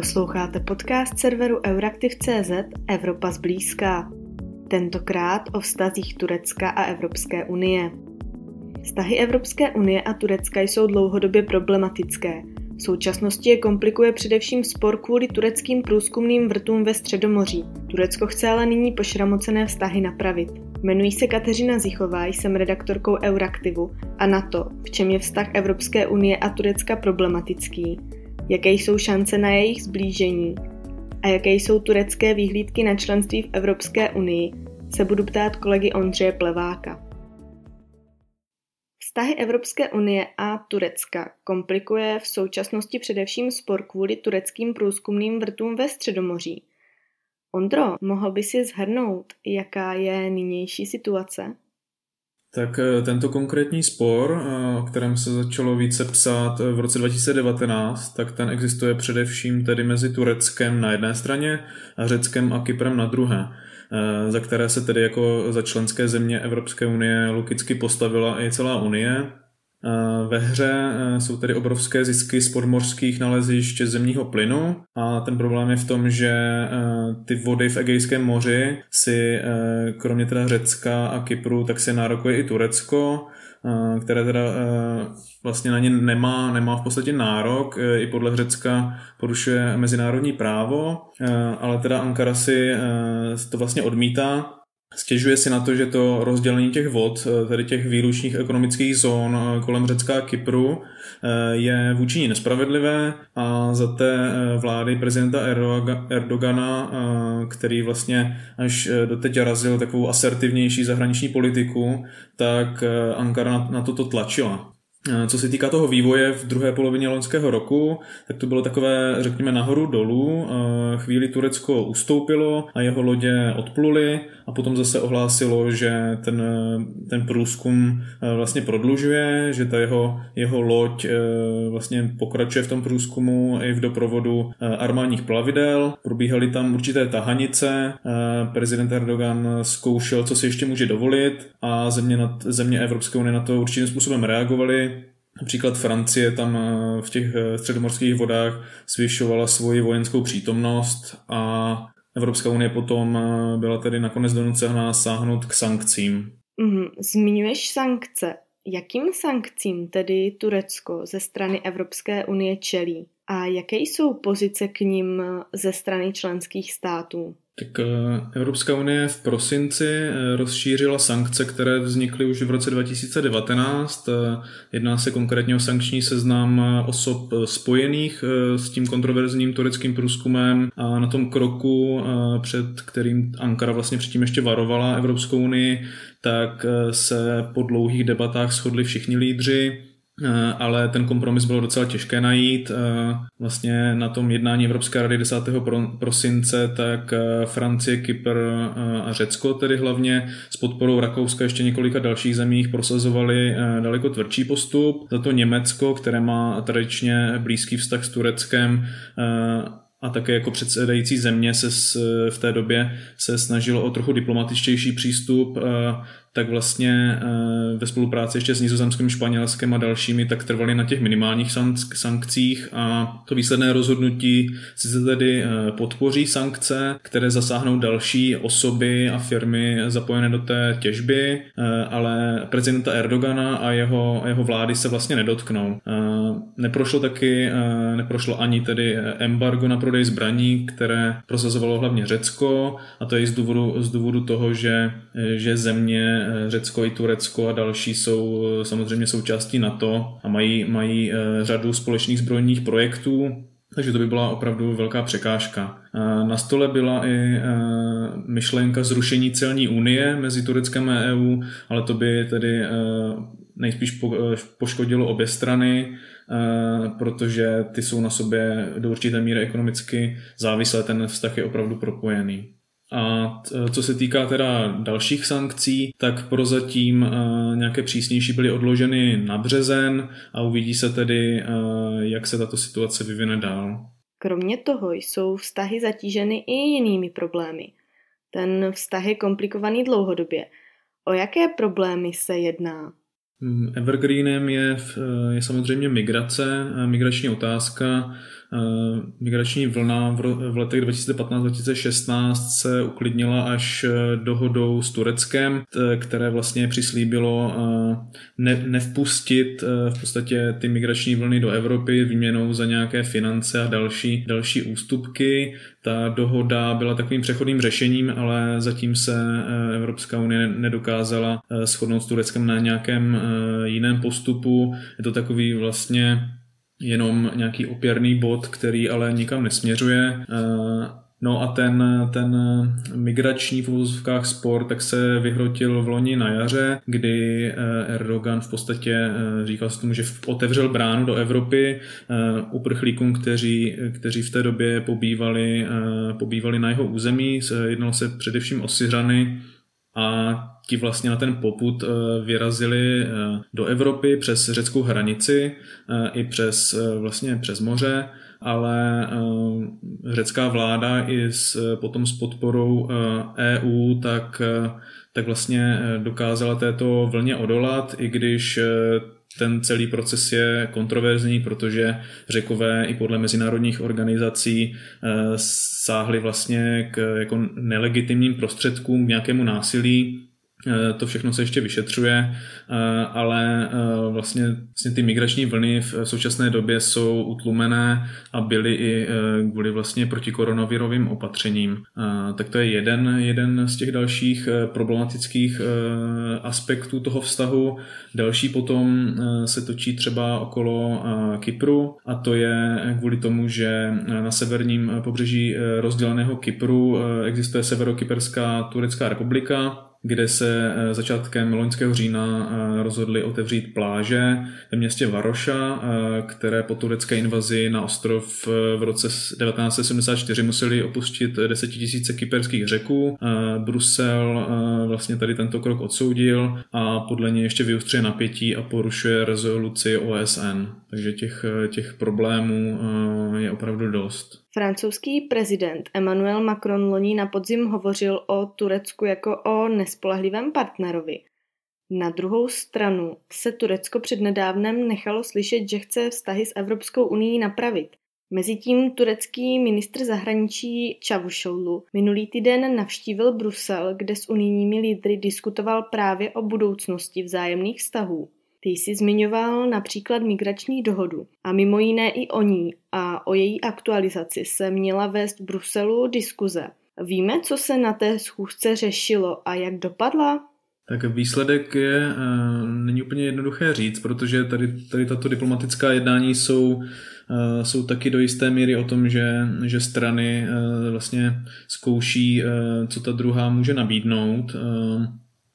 Posloucháte podcast serveru Euraktiv.cz Evropa zblízká. Tentokrát o vztazích Turecka a Evropské unie. Vztahy Evropské unie a Turecka jsou dlouhodobě problematické. V současnosti je komplikuje především spor kvůli tureckým průzkumným vrtům ve Středomoří. Turecko chce ale nyní pošramocené vztahy napravit. Jmenuji se Kateřina Zichová, jsem redaktorkou Euraktivu a na to, v čem je vztah Evropské unie a Turecka problematický, jaké jsou šance na jejich zblížení a jaké jsou turecké výhlídky na členství v Evropské unii, se budu ptát kolegy Ondřeje Pleváka. Vztahy Evropské unie a Turecka komplikuje v současnosti především spor kvůli tureckým průzkumným vrtům ve Středomoří. Ondro, mohl by si zhrnout, jaká je nynější situace? Tak eh, tento konkrétní spor, eh, o kterém se začalo více psát eh, v roce 2019, tak ten existuje především tedy mezi Tureckem na jedné straně a Řeckem a Kyprem na druhé, za které se tedy jako za členské země Evropské unie logicky postavila i celá unie. Ve hře jsou tedy obrovské zisky z podmořských nalezišť zemního plynu a ten problém je v tom, že ty vody v Egejském moři si kromě teda Řecka a Kypru, tak si nárokuje i Turecko, které teda vlastně na ně nemá, nemá v podstatě nárok, i podle Řecka porušuje mezinárodní právo, ale teda Ankara si to vlastně odmítá Stěžuje si na to, že to rozdělení těch vod, eh, tedy těch výlučných ekonomických zón eh, kolem Řecka a Kypru, eh, je vůči ní nespravedlivé a za té vlády prezidenta Erdogana, který vlastně až doteď razil takovou asertivnější zahraniční politiku, tak Ankara na toto tlačila. Co se týká toho vývoje v druhé polovině loňského roku, tak to bylo takové, řekněme, nahoru dolů. Chvíli Turecko ustoupilo a jeho lodě odpluly a potom zase ohlásilo, že ten, ten průzkum vlastně prodlužuje, že ta jeho, jeho loď vlastně pokračuje v tom průzkumu i v doprovodu armádních plavidel. Probíhaly tam určité tahanice, prezident Erdogan zkoušel, co si ještě může dovolit a země, nad, země Evropské unie na to určitým způsobem reagovaly Například Francie tam eh, v těch eh, středomorských vodách zvyšovala svoji vojenskou přítomnost a Evropská unie potom eh, byla tedy nakonec donucena sáhnout k sankcím. Mm, zmiňuješ sankce. Jakým sankcím tedy Turecko ze strany Evropské unie čelí? A jaké jsou pozice k ním ze strany členských států? Tak eh, Evropská unie v prosinci eh, rozšířila sankce, které vznikly už v roce 2019. Eh, jedná se konkrétně o sankční seznam osob spojených s tím kontroverzním tureckým průzkumem a na tom kroku, před kterým Ankara vlastně předtím ještě varovala Evropskou unii, tak se po dlouhých debatách shodli všichni lídři ale ten kompromis bylo docela těžké najít. Eh, vlastně na tom jednání Evropské rady 10. prosince tak eh, Francie, Kypr a Řecko tedy hlavně s podporou Rakouska ještě několika dalších zemích prosazovali daleko tvrdší postup. Za to Německo, které má tradičně blízký vztah s Tureckem, a také jako předsedající země se v té době se snažilo o trochu diplomatičtější přístup tak vlastně eh, ve spolupráci ještě s Nizozemským, Španělskem a dalšími tak trvali na těch minimálních sankcích a to výsledné rozhodnutí sice tedy eh, podpoří sankce, které zasáhnou další osoby a firmy zapojené do té těžby, eh, ale prezidenta Erdogana a jeho, jeho vlády se vlastně nedotknou. Neprošlo taky, neprošlo ani tedy embargo na prodej zbraní, které prosazovalo hlavně Řecko a to je z důvodu, z důvodu toho, že, že země Eh, Řecko i Turecko a další jsou eh, samozřejmě součástí NATO a mají, mají eh, řadu společných zbrojních projektů, takže to by byla opravdu velká překážka. Na stole byla i myšlenka zrušení celní unie mezi Tureckem a EU, ale to by tedy nejspíš poškodilo obě strany, protože ty jsou na sobě do určité míry ekonomicky závislé, ten vztah je opravdu propojený. A co se týká teda dalších sankcí, tak prozatím e, nějaké přísnější byly odloženy na březen a uvidí se tedy, e, jak se tato situace vyvine dál. Kromě toho jsou vztahy zatíženy i jinými problémy. Ten vztah je komplikovaný dlouhodobě. O jaké problémy se jedná? Hmm, evergreenem je, je samozřejmě migrace, migrační otázka. Migrační vlna v letech 2015-2016 se uklidnila až dohodou s Tureckem, které vlastně přislíbilo ne, nevpustit v podstatě ty migrační vlny do Evropy výměnou za nějaké finance a další, další ústupky. Ta dohoda byla takovým přechodným řešením, ale zatím se Evropská unie nedokázala shodnout s Tureckem na nějakém jiném postupu. Je to takový vlastně jenom nějaký opěrný bod, který ale nikam nesměřuje. Eh, no a ten, ten migrační v úvozovkách spor tak se vyhrotil v loni na jaře, kdy eh, Erdogan v podstatě eh, říkal se tomu, že otevřel bránu do Evropy uprchlíkům, kteří, kteří v té době pobývali, pobývali na jeho území. Jednalo se především o Syřany a ti vlastně na ten poput eh, vyrazili eh, do Evropy přes řeckou hranici eh, i přes vlastně přes moře, ale řecká vláda i s, potom s podporou EU e tak, tak vlastně dokázala této vlně odolat, i když ten celý proces je kontroverzní, protože řekové i podle mezinárodních organizací sáhli vlastně k jako nelegitimním prostředkům, k nějakému násilí, Eh, to všechno se ještě vyšetřuje, eh, ale eh, vlastně, vlastně ty migrační vlny v současné době jsou utlumené a byly i kvůli vlastně protikoronavirovým opatřením. Tak to je jeden, jeden z těch dalších problematických aspektů toho vztahu. Další potom se točí třeba okolo Kypru a to je kvůli tomu, že na severním pobřeží rozděleného Kypru existuje Severokyperská turecká republika, kde se eh, začátkem loňského října eh, rozhodli otevřít pláže ve městě Varoša, eh, které po turecké invazi na ostrov v roce 1974 museli opustit desetitisíce kyperských řeků. Brusel vlastně tady tento krok odsoudil a podle něj ještě vyustřuje napětí a porušuje rezoluci OSN. Takže těch, těch problémů je opravdu dost. Francouzský prezident Emmanuel Macron loni na podzim hovořil o Turecku jako o nespolehlivém partnerovi. Na druhou stranu se Turecko přednedávnem nechalo slyšet, že chce vztahy s Evropskou unii napravit. Mezitím turecký ministr zahraničí Čavušoulu minulý týden navštívil Brusel, kde s unijními lídry diskutoval právě o budoucnosti vzájemných vztahů. Ty jsi zmiňoval například migrační dohodu a mimo jiné i o ní a o její aktualizaci se měla vést v Bruselu diskuze. Víme, co se na té schůzce řešilo a jak dopadla? Tak výsledek je, uh, není úplně jednoduché říct, protože tady, tady tato diplomatická jednání jsou, uh, jsou taky do jisté míry o tom, že, že strany uh, vlastně zkouší, co ta druhá může nabídnout.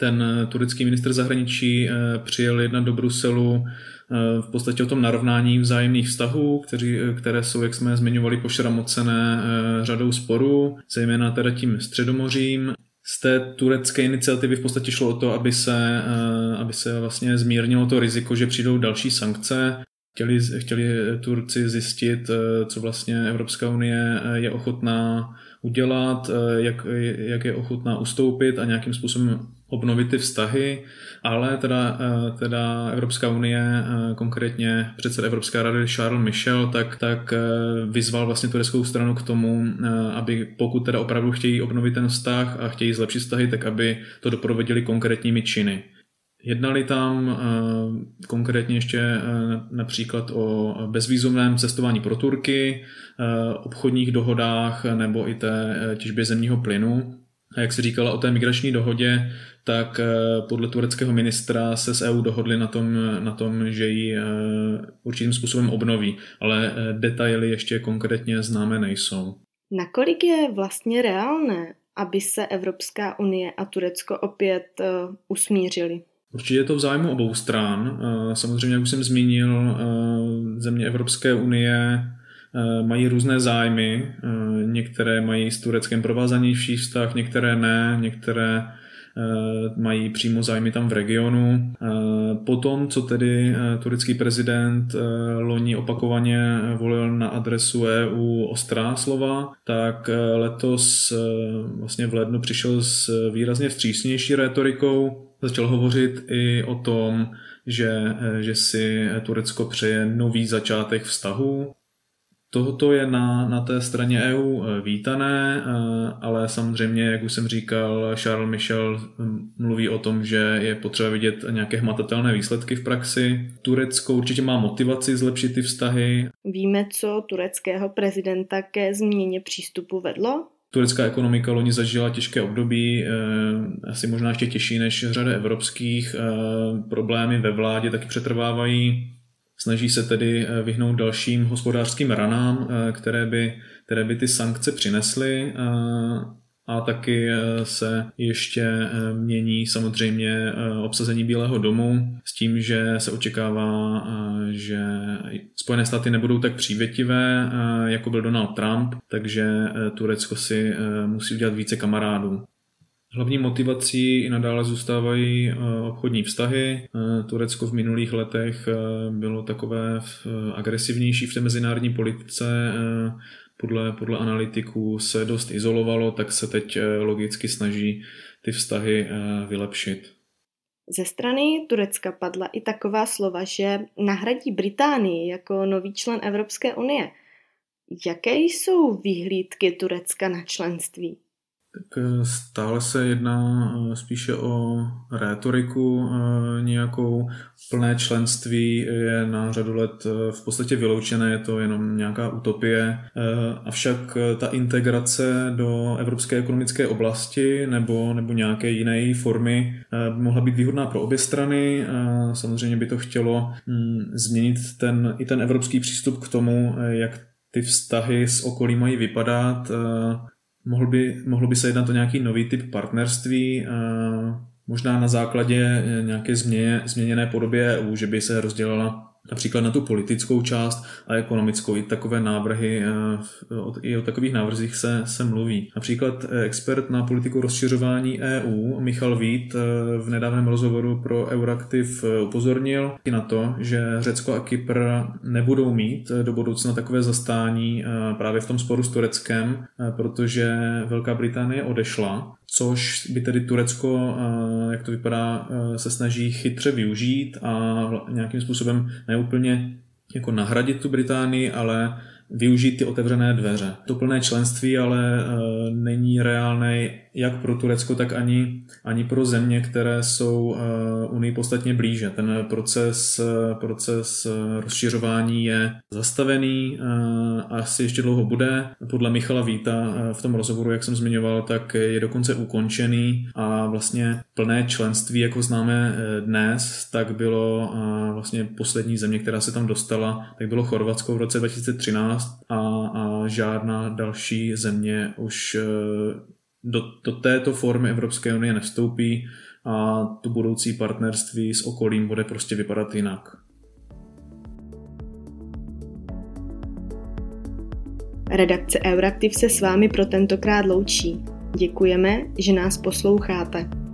Ten eh, turecký ministr zahraničí eh, přijel jednat do Bruselu eh, v podstatě o tom narovnání vzájemných vztahů, kteří, které jsou, jak jsme zmiňovali, pošramocené řadou sporů, zejména teda tím středomořím. Z té turecké iniciativy v podstatě šlo o to, aby se, aby se vlastně zmírnilo to riziko, že přijdou další sankce. Chtěli, chtěli Turci zjistit, co vlastně Evropská unie je ochotná udělat, jak, jak je ochotná ustoupit a nějakým způsobem obnovit ty vztahy, ale teda, eh, teda Evropská unie, eh, konkrétně předseda Evropské rady Charles Michel, tak, tak eh, vyzval vlastně tureckou stranu k tomu, aby pokud teda opravdu chtějí obnovit ten vztah a chtějí zlepšit vztahy, tak aby to doprovodili konkrétními činy. Jednali tam konkrétně ještě například o bezvýzumném cestování pro Turky, obchodních dohodách nebo i té těžbě zemního plynu. A jak se říkala o té migrační dohodě, tak eh, podle tureckého ministra se s EU dohodli na tom, na tom že ji eh, určitým způsobem obnoví, ale eh, detaily ještě konkrétně známé nejsou. Nakolik je vlastně reálné, aby se Evropská unie a Turecko opět usmířili? Určitě je to v zájmu obou stran. Samozřejmě, jak už jsem zmínil, země Evropské unie mají různé zájmy. Některé mají s Tureckem provázanější vztah, některé ne, některé Eh, mají přímo zájmy tam v regionu. Eh, potom, co tedy eh, turecký prezident loni opakovaně volil na adresu EU ostrá slova, tak letos vlastně v lednu přišel s výrazně vstřícnější retorikou. Začal hovořit i o tom, že, že si Turecko přeje nový začátek vztahu Tohoto je na, na té straně EU eh, vítané, eh, ale samozřejmě, jak už jsem říkal, Charles Michel hm, mluví o tom, že je potřeba vidět nějaké hmatatelné výsledky v praxi. Turecko určitě má motivaci zlepšit ty vztahy. Víme, co tureckého prezidenta ke změně přístupu vedlo? Turecká ekonomika loni zažila těžké období, eh, asi možná ještě těžší než řada evropských. Problémy ve vládě taky přetrvávají Snaží se tedy eh, vyhnout dalším hospodářským ranám, eh, které by, které by ty sankce přinesly eh, a taky se ještě mění samozřejmě obsazení Bílého domu s tím, že se očekává, že Spojené státy nebudou tak přívětivé, jako byl Donald Trump, takže Turecko si musí udělat více kamarádů. Hlavní motivací i nadále zůstávají eh, obchodní vztahy. Eh, Turecko v minulých letech eh, bylo takové agresivnější v té mezinárodní politice. Podle, podle analytiků se dost izolovalo, tak se teď logicky snaží ty vztahy vylepšit. Ze strany Turecka padla i taková slova, že nahradí Británii jako nový člen Evropské unie. Jaké jsou výhlídky Turecka na členství? Tak eh, stále se jedná eh, spíše o rétoriku eh, nějakou. Plné členství je na řadu let v podstatě vyloučené, je to jenom nějaká utopie. Avšak ta integrace do Evropské ekonomické oblasti nebo, nebo nějaké jiné formy by mohla být výhodná pro obě strany. Samozřejmě by to chtělo hm, změnit ten, i ten evropský přístup k tomu, jak ty vztahy s okolí mají vypadat, Mohl by, mohlo by se jednat o nějaký nový typ partnerství, možná na základě nějaké změně, změněné podobě EU, že by se rozdělala například na tu politickou část a ekonomickou. I takové návrhy, eh, i o takových návrzích se, se mluví. Například eh, expert na politiku rozšiřování EU Michal Vít eh, v nedávném rozhovoru pro Euraktiv upozornil i na to, že Řecko a Kypr nebudou mít do budoucna takové zastání právě v tom sporu s Tureckem, protože Velká Británie odešla což by tedy Turecko, jak to vypadá, se snaží chytře využít a nějakým způsobem neúplně jako nahradit tu Británii, ale využít ty otevřené dveře. To plné členství ale není reálné jak pro Turecko, tak ani, ani pro země, které jsou uh, Unii podstatně blíže. Ten proces, uh, proces uh, rozšiřování je zastavený a asi ještě dlouho bude. Podle Michala Víta v tom rozhovoru, jak jsem zmiňoval, tak je dokonce ukončený a vlastně plné členství, jako známe dnes, tak bylo vlastně poslední země, která se tam dostala, tak bylo Chorvatsko v roce 2013 a, a žádná další země už do, do této formy Evropské unie nevstoupí a to budoucí partnerství s okolím bude prostě vypadat jinak. Redakce Euraktiv se s vámi pro tentokrát loučí. Děkujeme, že nás posloucháte.